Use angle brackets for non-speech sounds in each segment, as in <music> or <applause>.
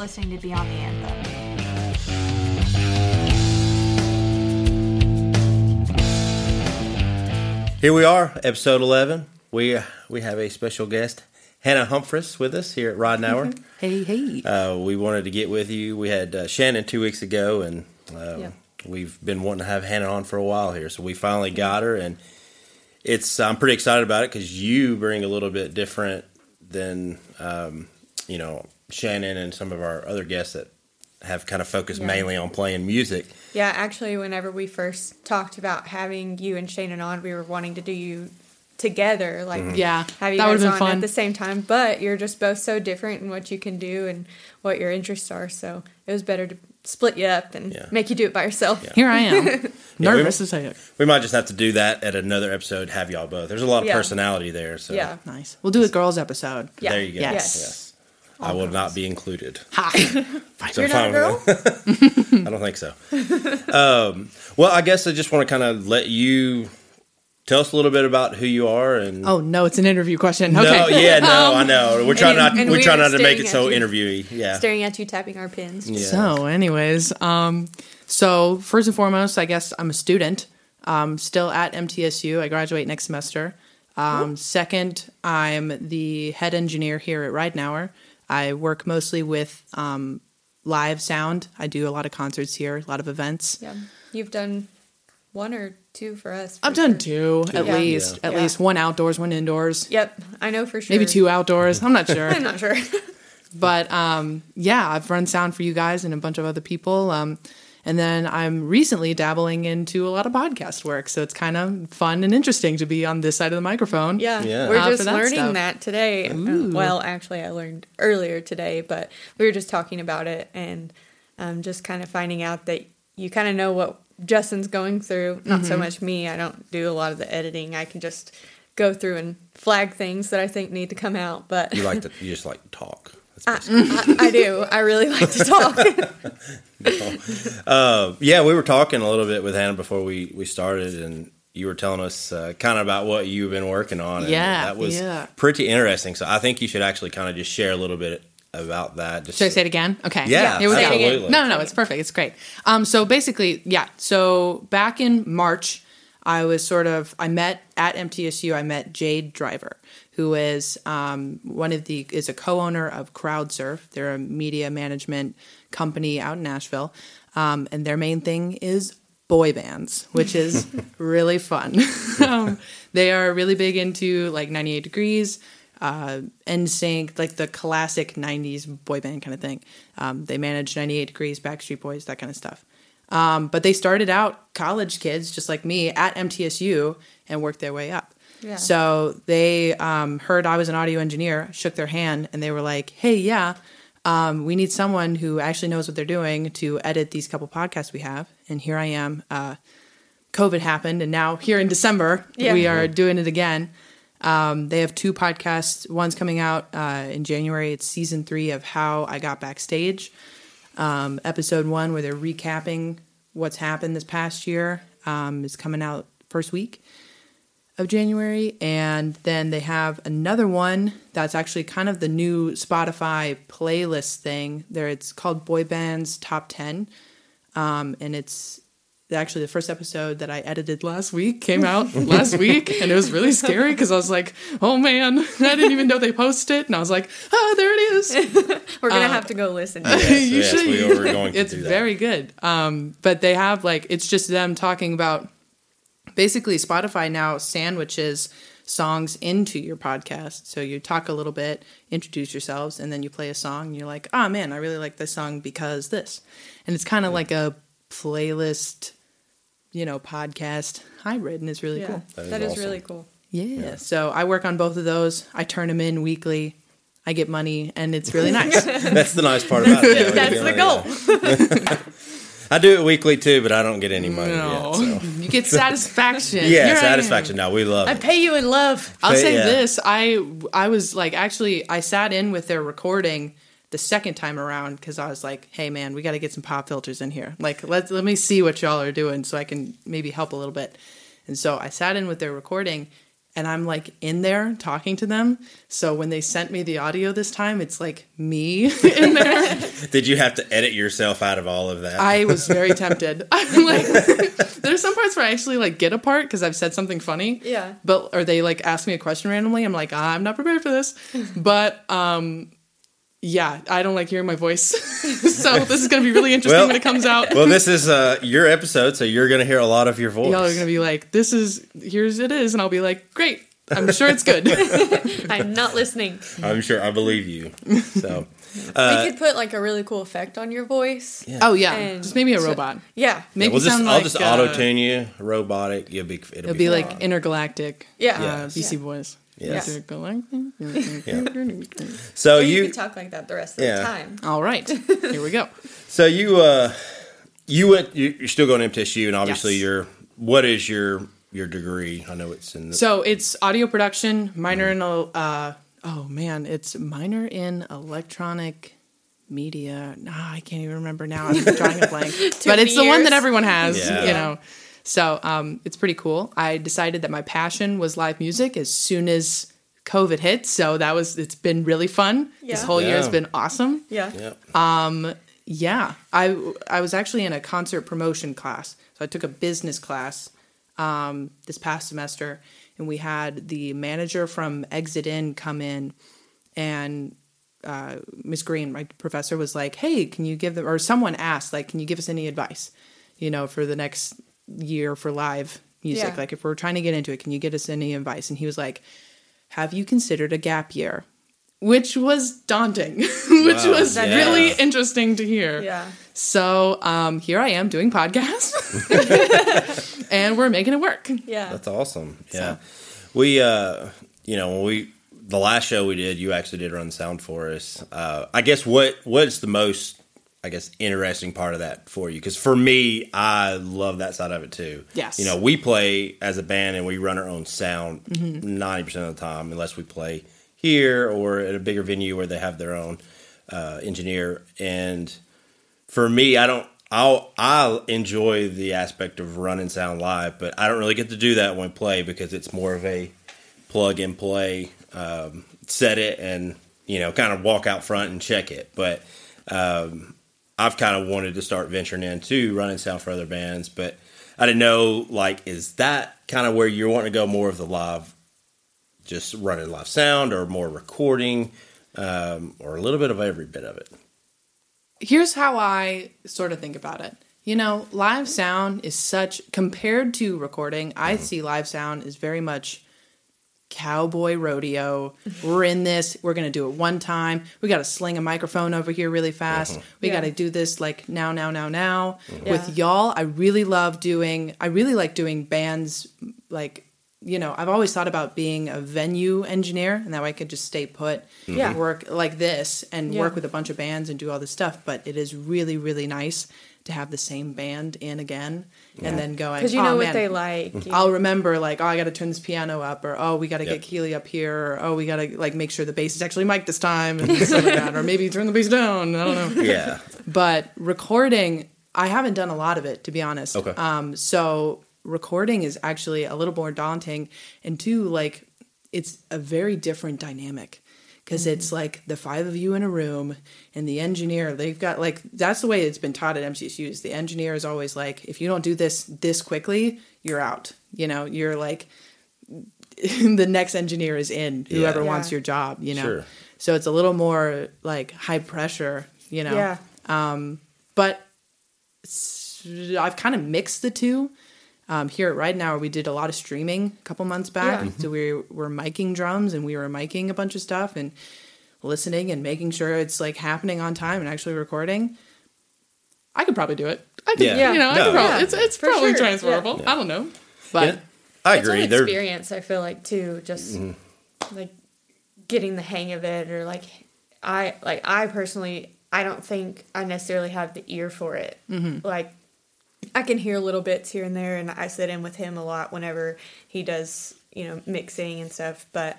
listening to Beyond the Anthem. Here we are, episode 11. We we have a special guest, Hannah Humphress, with us here at Roddenauer. <laughs> Hey, hey. uh, we wanted to get with you. We had uh, Shannon two weeks ago, and uh, Yeah. we've been wanting to have Hannah on for a while here. So we finally got her, and it's I'm pretty excited about it because you bring a little bit different than um, you know Shannon and some of our other guests that have kind of focused Yeah. mainly on playing music. Yeah, actually, whenever we first talked about having you and Shannon on, we were wanting to do you together, like Mm-hmm. Yeah, have you that guys on fun. at the same time. But you're just both so different in what you can do and what your interests are. So it was better to split you up and Yeah. make you do it by yourself. Yeah. Here I am. <laughs> Yeah, Nervous we- as heck. We might just have to do that at another episode. Have y'all both? There's a lot of Yeah. personality there. So Yeah. Nice. We'll do a girls episode. Yeah. there you go. Yes. yes. I will not be included. <laughs> Ha. So You're not a girl? I don't think so. Um, well, I guess I just want to kind of let you tell us a little bit about who you are and. oh no, it's an interview question. no, Okay. yeah, no, Um, I know. We're trying and- not. and we we try were not to make it so you. interviewy. Yeah. Staring at you, tapping our pins. Yeah. So, anyways, um, so first and foremost, I guess I'm a student. Um, still at MTSU. I graduate next semester. Um, second, I'm the head engineer here at Ridenauer. I work mostly with um, live sound. I do a lot of concerts here, a lot of events. Yeah. You've done one or two for us. for I've done sure. two, at Yeah. least. At Yeah. least one outdoors, one indoors. Yep. I know for sure. Maybe two outdoors. I'm not sure. <laughs> I'm not sure. <laughs> but um, yeah, I've run sound for you guys and a bunch of other people. Um, and then I'm recently dabbling into a lot of podcast work, so it's kind of fun and interesting to be on this side of the microphone. Yeah, Yeah. we're Uh, just that learning stuff. that today. Uh, Ooh. well, actually, I learned earlier today, but we were just talking about it and um, just kind of finding out that you kind of know what Justin's going through. Not Mm-hmm. so much me. I don't do a lot of the editing. I can just go through and flag things that I think need to come out. But You like to. <laughs> You just like to talk. I, I, I do. I really like to talk. <laughs> uh, yeah, we were talking a little bit with Hannah before we we started, and you were telling us uh, kind of about what you've been working on. And Yeah, that was yeah. pretty interesting. So I think you should actually kind of just share a little bit about that. Just Should I say it again? Okay. Yeah, Here we go. absolutely. No, no, it's perfect. It's great. Um, so basically, yeah. So back in March, I was sort of I met at MTSU. I met Jade Driver, who is um, one of the is a co-owner of CrowdSurf. They're a media management company out in Nashville, um, and their main thing is boy bands, which is <laughs> really fun. <laughs> um, they are really big into like 98 Degrees uh, NSYNC, like the classic '90s boy band kind of thing. Um, they manage 98 Degrees, Backstreet Boys, that kind of stuff. Um, but they started out college kids, just like me, at MTSU and worked their way up. Yeah. So they um, heard I was an audio engineer, shook their hand, and they were like, "Hey, yeah, um, we need someone who actually knows what they're doing to edit these couple podcasts we have." And here I am. Uh, COVID happened, and now here in December Yeah. we are doing it again. Um, they have two podcasts. One's coming out uh, in January. It's season three of How I Got Backstage. Um, episode one, where they're recapping what's happened this past year, um, is coming out first week of January. And then they have another one that's actually kind of the new Spotify playlist thing. There, it's called Boy Bands Top 10. Um, and it's actually the first episode that I edited last week came out <laughs> last week, and it was really scary because I was like, "Oh man, <laughs> I didn't even know they posted it," and I was like, "Ah, there it is." <laughs> We're gonna Uh, have to go listen. To Yes. You yes, should. we were going to it's do that. very good. Um, but they have like it's just them talking about basically Spotify now sandwiches songs into your podcast. So you talk a little bit, introduce yourselves, and then you play a song. And you're like, "Oh man, I really like this song because this," and it's kind of like a playlist, you know, podcast hybrid, and it's really Yeah, cool. That is that is awesome. really cool. Yeah. So I work on both of those. I turn them in weekly. I get money, and it's really <laughs> nice. That's the nice part about it. Yeah, That's the it, goal. yeah. <laughs> I do it weekly too, but I don't get any money no, yet. So. You get satisfaction. Yeah, Here I am. satisfaction. No, we love I it. pay you in love. I'll But, say yeah. this: I I was like actually I sat in with their recording the second time around because I was like, hey man, we got to get some pop filters in here. Like let let me see what y'all are doing so I can maybe help a little bit. And so I sat in with their recording, and I'm like in there talking to them. So when they sent me the audio this time, it's like me <laughs> in there. Did you have to edit yourself out of all of that? I was very tempted. <laughs> I'm like, <laughs> there's some parts where I actually like get a part because I've said something funny. Yeah. But or they like ask me a question randomly. I'm like, I'm not prepared for this. But um, yeah, I don't like hearing my voice. <laughs> so this is gonna be really interesting Well- when it comes out. well, this is uh, your episode, so you're going to hear a lot of your voice. Y'all are gonna be like, this is here's it is, and I'll be like, great. I'm sure it's good. <laughs> I'm not listening. I'm sure I believe you. So, <laughs> we could put like a really cool effect on your voice. Yeah. oh yeah, And just maybe a so- robot. Yeah. Make we'll me just sound I'll like, just uh, auto tune you, robotic. You'll be it'll, It'll be fine. like intergalactic. Yeah. Uh, Yes. Beastie <laughs> Yeah. Boys. Yes. Intergalactic. so Or you, you could talk like that the rest of Yeah. the time. All right, <laughs> here we go. so you uh you went you- you're still going to MTSU, and obviously Yes. your what is your your degree? I know it's in the, So it's audio production, minor in uh oh man, it's minor in electronic media. Nah, I can't even remember now. I'm drawing a blank. <laughs> but it's the one that everyone has, Yeah. you know. So um, it's pretty cool. I decided that my passion was live music as soon as COVID hit. So that was it's been really fun. This Yeah. whole year has been awesome. Yeah. yeah. Yeah, I I was actually in a concert promotion class. So I took a business class um, this past semester, and we had the manager from Exit In come in, and uh, Miss Green, my professor, was like, "Hey, can you give them?" Or someone asked, like, "Can you give us any advice, you know, for the next year for live music? Yeah. Like, if we're trying to get into it, can you get us any advice?" And he was like, "Have you considered a gap year?" Which was daunting, <laughs> which Wow, was yeah. really interesting to hear. Yeah. So um, here I am doing podcasts, <laughs> and we're making it work. Yeah. That's awesome. Yeah. We, uh, you know, when we, the last show we did, you actually did run sound for us. Uh, I guess what, what's the most, I guess, interesting part of that for you? Because for me, I love that side of it too. Yes. You know, we play as a band and we run our own sound Mm-hmm. 90% of the time, unless we play here or at a bigger venue where they have their own uh, engineer. And for me, I don't. I'll I enjoy the aspect of running sound live, but I don't really get to do that when we play because it's more of a plug and play, um, set it and you know kind of walk out front and check it. But um, I've kind of wanted to start venturing into running sound for other bands, but I didn't know like is that kind of where you're wanting to go more of the live, just running live sound or more recording, um, or a little bit of every bit of it. Here's how I sort of think about it. You know, live sound is such compared to recording. I see live sound is very much cowboy rodeo. We're in this. We're gonna do it one time. We got to sling a microphone over here really fast. Mm-hmm. We Yeah. got to do this like now, now, now, now. Mm-hmm. Yeah. With y'all, I really love doing. I really like doing bands. Like, you know, I've always thought about being a venue engineer, and that way I could just stay put, Yeah. work like this, and Yeah. work with a bunch of bands and do all this stuff. But it is really, really nice to have the same band in again, and then going Because you know "Oh, what man, they like. I'll remember like, oh, I got to turn this piano up, or oh, we got to Yep. get Keely up here, or oh, we got to like make sure the bass is actually mic'd this time, and <laughs> stuff like that, or maybe turn the bass down. I don't know. Yeah. <laughs> But recording, I haven't done a lot of it to be honest. Okay. Um, so recording is actually a little more daunting, and two, like it's a very different dynamic because it's mm-hmm. like the five of you in a room and the engineer they've got like that's the way it's been taught at MTSU is the engineer is always like if you don't do this this quickly you're out you know you're like <laughs> the next engineer is in whoever Yeah. wants your job you know Sure. so it's a little more like high pressure you know Yeah. Um, but I've kind of mixed the two. Um, here at Right Now, we did a lot of streaming a couple months back. Yeah. So we were miking drums and we were miking a bunch of stuff and listening and making sure it's like happening on time and actually recording. I could probably do it. I could, Yeah. you know, I could probably, yeah. it's it's For probably sure, transferable. yeah. I don't know, but Yeah. I it's agree. an They're experience. I feel like too, just like getting the hang of it, or like I like I personally, I don't think I necessarily have the ear for it. Like I can hear little bits here and there, and I sit in with him a lot whenever he does, you know, mixing and stuff. But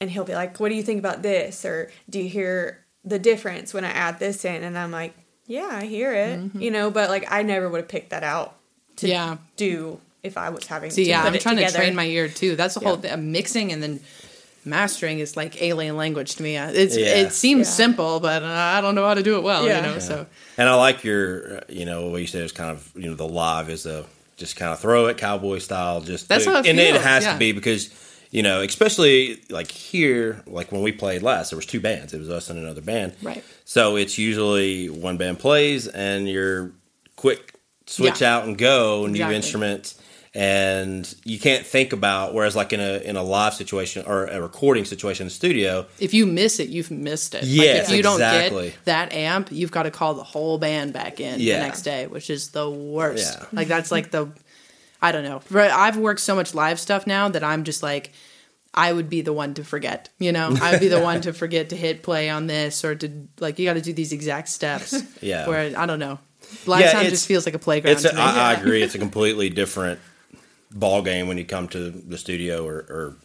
and he'll be like, "What do you think about this?" Or "Do you hear the difference when I add this in?" And I'm like, "Yeah, I hear it," mm-hmm. you know. But like I never would have picked that out to Yeah. do if I was having See, to yeah, I'm trying to train my ear too. That's the whole Yeah. thing. Uh, mixing and then mastering is like alien language to me. Uh, It's Yeah. it seems Yeah. simple, but uh, I don't know how to do it well. Yeah. You know, Yeah. so And I like your, uh, you know, what you said is kind of, you know, the live is a just kind of throw it cowboy style. Just That's how it and it has yeah. to be because, you know, especially like here, like when we played last, there was two bands. It was us and another band. Right. So it's usually one band plays and you're quick switch Yeah. out and go, new Exactly. instruments. And you can't think about whereas like in a in a live situation or a recording situation in the studio, if you miss it, you've missed it. Yes, like if you don't get that amp, you've got to call the whole band back in Yeah. the next day, which is the worst. Yeah. Like that's like the I don't know. Right, I've worked so much live stuff now that I'm just like I would be the one to forget, you know. I would be the <laughs> one to forget to hit play on this or to like you got to do these exact steps. Yeah. Where I don't know. Live Yeah, sound just feels like a playground. It's a, to me. I, I agree. It's a completely different ball game when you come to the studio or, or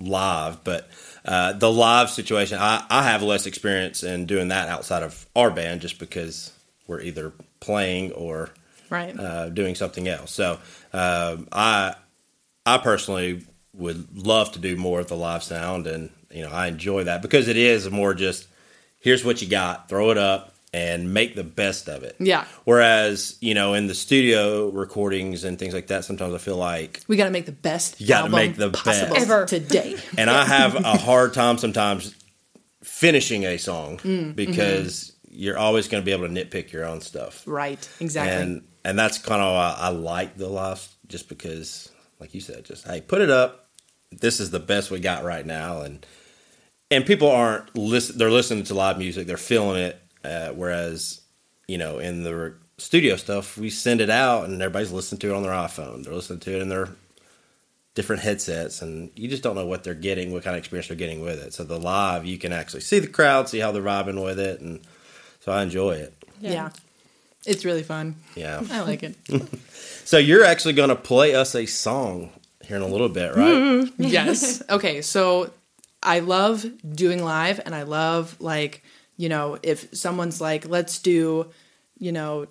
live. But uh, the live situation, I, I have less experience in doing that outside of our band, just because we're either playing or right. uh, doing something else. So um I I personally would love to do more of the live sound, and you know I enjoy that because it is more just here's what you got, throw it up, and make the best of it. Yeah. Whereas you know in the studio recordings and things like that, sometimes I feel like, we got to make the best. You gotta make the best. Ever. today. <laughs> and I have a hard time sometimes finishing a song mm, mm-hmm. because you're always going to be able to nitpick your own stuff. Right. Exactly. and and that's kind of why I like the live, just because, like you said, just hey, put it up. This is the best we got right now, and and people aren't listen. They're listening to live music. They're feeling it. Uh, whereas, you know, in the studio stuff, we send it out, and everybody's listening to it on their iPhone. They're listening to it in their different headsets, and you just don't know what they're getting, what kind of experience they're getting with it. So the live, you can actually see the crowd, see how they're vibing with it, and so I enjoy it. yeah. It's really fun. Yeah. I like it. <laughs> So you're actually going to play us a song here in a little bit, right? <laughs> yes. Okay. So I love doing live and I love like, you know, if someone's like, let's do, you know,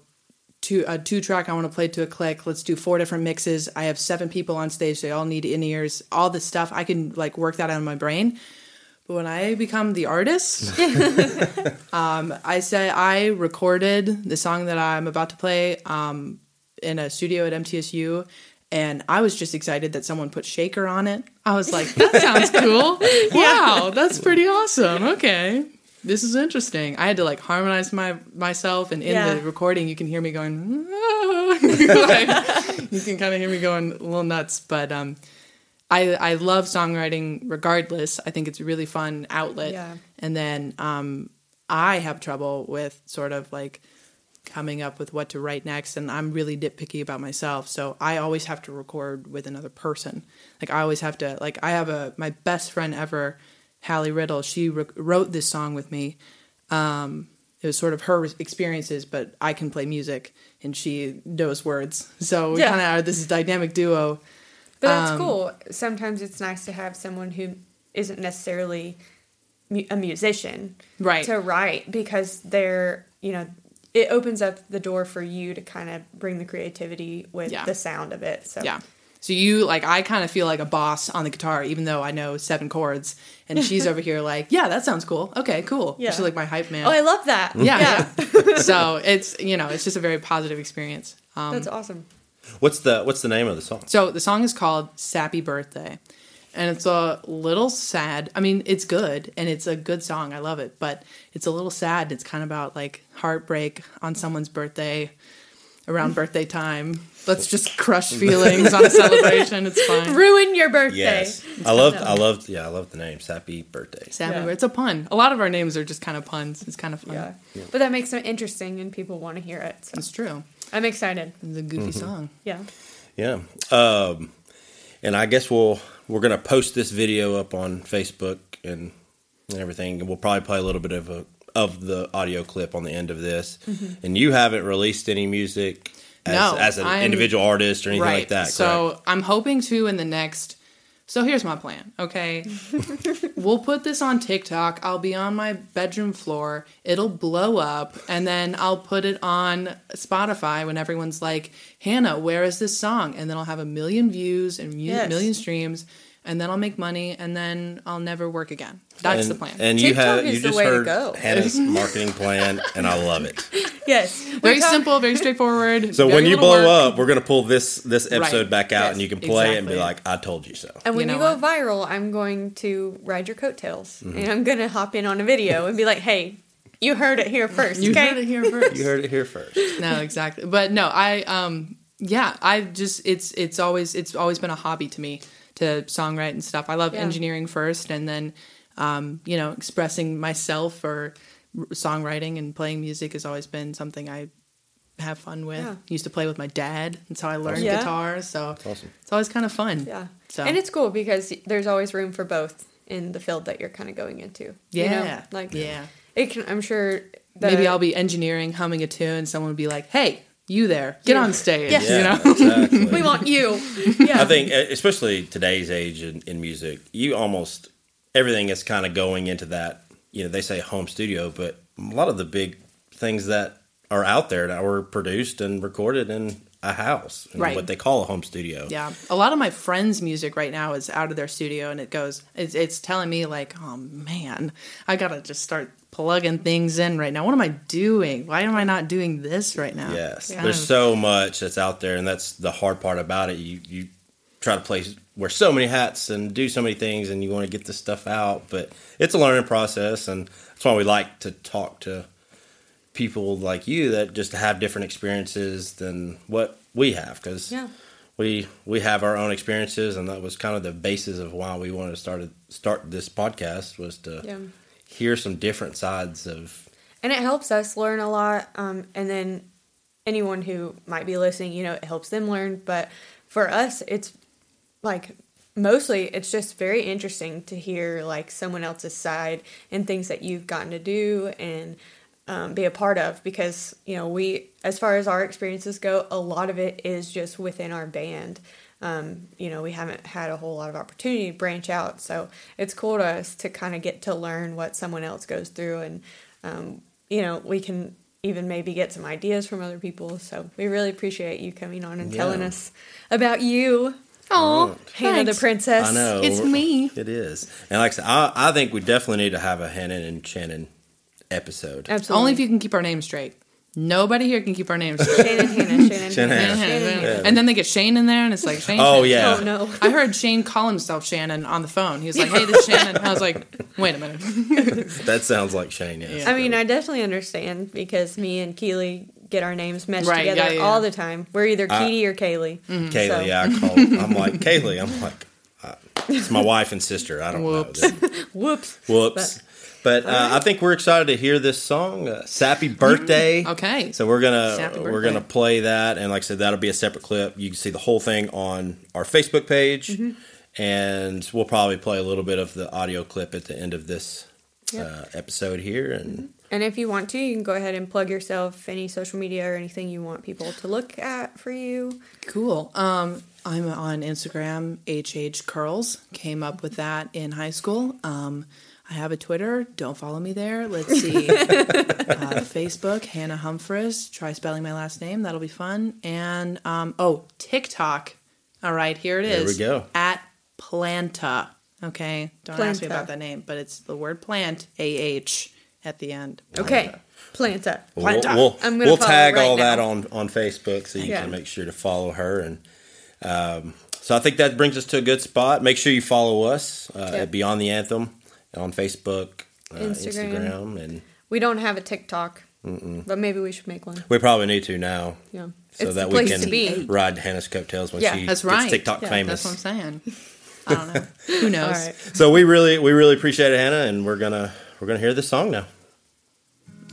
two a two track I want to play to a click, let's do four different mixes. I have seven people on stage, they all need in ears, all this stuff. I can like work that out in my brain. But when I become the artist, <laughs> <laughs> um, I say I recorded the song that I'm about to play um, in a studio at MTSU, and I was just excited that someone put shaker on it. I was like, that sounds <laughs> cool. Wow, that's pretty awesome. Okay. This is interesting. I had to like harmonize my myself, and in Yeah. the recording, you can hear me going. "Ah." <laughs> Like, you can kind of hear me going a little nuts, but um, I I love songwriting regardless. I think it's a really fun outlet. Yeah. And then um, I have trouble with sort of like coming up with what to write next, and I'm really nitpicky about myself. So I always have to record with another person. Like I always have to like I have a my best friend ever, Hallie Riddle. She re- wrote this song with me. Um, it was sort of her experiences, but I can play music and she knows words. <laughs> So we Yeah. kind of are this dynamic duo. But that's Um, cool. Sometimes it's nice to have someone who isn't necessarily a musician Right. to write because they're, you know, it opens up the door for you to kind of bring the creativity with Yeah. the sound of it. So Yeah. So you like I kind of feel like a boss on the guitar, even though I know seven chords, and she's <laughs> over here like, yeah, that sounds cool. Okay, cool. Yeah. She's like my hype man. Oh, I love that. yeah, yeah. yeah. <laughs> so it's you know it's just a very positive experience. Um, That's awesome. What's the What's the name of the song? so the song is called "Sappy Birthday," and it's a little sad. I mean, it's good and it's a good song. I love it, but it's a little sad. It's kind of about like heartbreak on someone's birthday around <laughs> birthday time. Let's just crush <laughs> feelings on a celebration. It's fine. Ruin your birthday. Yes, I loved. I loved. Yeah, I love the name. Happy birthday. Sappy Yeah. It's a pun. A lot of our names are just kind of puns. It's kind of fun. Yeah. But that makes it interesting and people want to hear it. So It's true. I'm excited. It's a goofy Mm-hmm. song. Yeah. Yeah. Um, and I guess we'll we're gonna post this video up on Facebook and, and everything, and we'll probably play a little bit of a of the audio clip on the end of this. And you haven't released any music as, No, as an I'm- individual artist or anything like that. So correct? I'm hoping to in the next So here's my plan, okay? <laughs> we'll put this on TikTok. I'll be on my bedroom floor. It'll blow up, and then I'll put it on Spotify when everyone's like, Hannah, where is this song? And then I'll have a million views and mu- Yes. million streams, and then I'll make money, and then I'll never work again. That's and, the plan. And you have you just way to heard go. Hannah's <laughs> marketing plan, and I love it. <laughs> Yes. very talk- simple, very straightforward. So very when you blow work. up, we're gonna pull this this episode Right. back out, Yes, and you can play it and be like, "I told you so." And when You you, go what? viral, I'm going to ride your coattails, Mm-hmm. and I'm gonna hop in on a video and be like, "Hey, you heard it here first, you okay?" heard it here first. <laughs> You heard it here first. no, exactly. But no, I um yeah, I just it's it's always it's always been a hobby to me to songwrite and stuff. I love Yeah. engineering first and then um you know, expressing myself or songwriting and playing music has always been something I have fun with. Yeah. Used to play with my dad. That's how I learned Yeah. guitar. So Awesome. it's always kind of fun. Yeah. So And it's cool because there's always room for both in the field that you're kind of going into. yeah, You know? Like, yeah. It can, I'm sure. The, Maybe I'll be engineering, humming a tune. Someone would be like, "Hey, you there? Get You. on stage." Yes. You know. exactly. We want you. <laughs> Yeah. I think, e, especially today's age in, in music, you almost everything is kind of going into that. You know, they say home studio, but a lot of the big things that are out there that were produced and recorded in a house, Right. What they call a home studio. Yeah, a lot of my friends' music right now is out of their studio, and it goes. It's, it's telling me like, oh man, I gotta just start plugging things in right now. What am I doing? Why am I not doing this right now? Yes, Yeah. there's so much that's out there, and that's the hard part about it. You you try to play wear so many hats and do so many things, and you want to get this stuff out, but it's a learning process, and that's why we like to talk to people like you that just have different experiences than what we have, because Yeah. we we have our own experiences, and that was kind of the basis of why we wanted to start start this podcast was to Yeah. hear some different sides of and it helps us learn a lot um, and then anyone who might be listening you know it helps them learn but for us it's like mostly it's just very interesting to hear like someone else's side and things that you've gotten to do and um, be a part of because you know we as far as our experiences go a lot of it is just within our band. Um, you know we haven't had a whole lot of opportunity to branch out. So it's cool to us to kind of get to learn what someone else goes through and um, you know we can even maybe get some ideas from other people. So we really appreciate you coming on and telling us about you. Oh, hannah the princess. I know. It's me. It is, and like I said, I, I think we definitely need to have a Hannah and Shannon episode. absolutely Only if you can keep our names straight. Nobody here can keep our names straight. shannon hannah shannon, Shannon, hannah, Hannah. Shannon, Hannah. And then they get Shane in there, and it's like Shane. Oh Shane. yeah, oh no I heard Shane call himself Shannon on the phone. He was like, "Hey, this is Shannon." I was like, "Wait a minute." <laughs> that sounds like Shane. Yes. Yeah. I mean, I definitely understand because me and Keely get our names meshed Right, together yeah, yeah, all the time. We're either I- Keely or Kaylee. Kaylee, so- yeah, I call. I'm <laughs> like Kaylee. I'm like, uh, it's my wife and sister. I don't Whoops. know. <laughs> Whoops. Whoops. But uh, I think we're excited to hear this song, uh, "Sappy Birthday." Okay. So we're gonna we're gonna play that, and like I said, that'll be a separate clip. You can see the whole thing on our Facebook page, Mm-hmm. and we'll probably play a little bit of the audio clip at the end of this Yep. uh, episode here. And And if you want to, you can go ahead and plug yourself, any social media or anything you want people to look at for you. Cool. Um, I'm on Instagram, HH Curls. Came up with that in high school. Um, I have a Twitter. Don't follow me there. Let's see. <laughs> uh, Facebook, Hannah Humphress. Try spelling my last name. That'll be fun. And um, oh, TikTok. All right, here it is. There is. we go. At Planta. Okay. Don't ask me about that name, but it's the word plant, A H, at the end. Okay. Planta. we'll, Planta. we'll, I'm gonna we'll tag right all that on on Facebook, so you Yeah. can make sure to follow her. And um, so I think that brings us to a good spot. Make sure you follow us uh, Yeah. at Beyond the Anthem on Facebook, uh, Instagram. Instagram, and We don't have a TikTok, but maybe we should make one. we probably need to now. Yeah. so it's that we can be. ride Hannah's coattails when Yeah, she That's gets right. TikTok Yeah, famous. That's what I'm saying. <laughs> I don't know. Who knows? All right. So we really, we really appreciate it, Hannah, and we're gonna we're gonna hear this song now.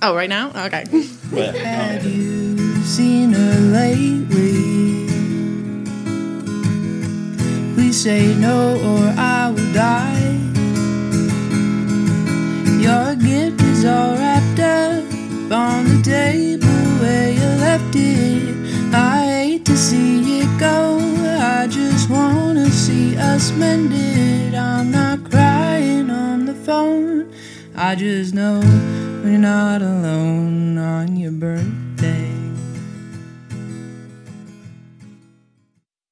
Oh, right now? Okay. But, <laughs> Have you seen her lately? Please say no or I will die. Your gift is all wrapped up on the table where you left it. I hate to see it go. I just wanna see us mended. I'm not crying on the phone. I just know we're not alone on your birthday.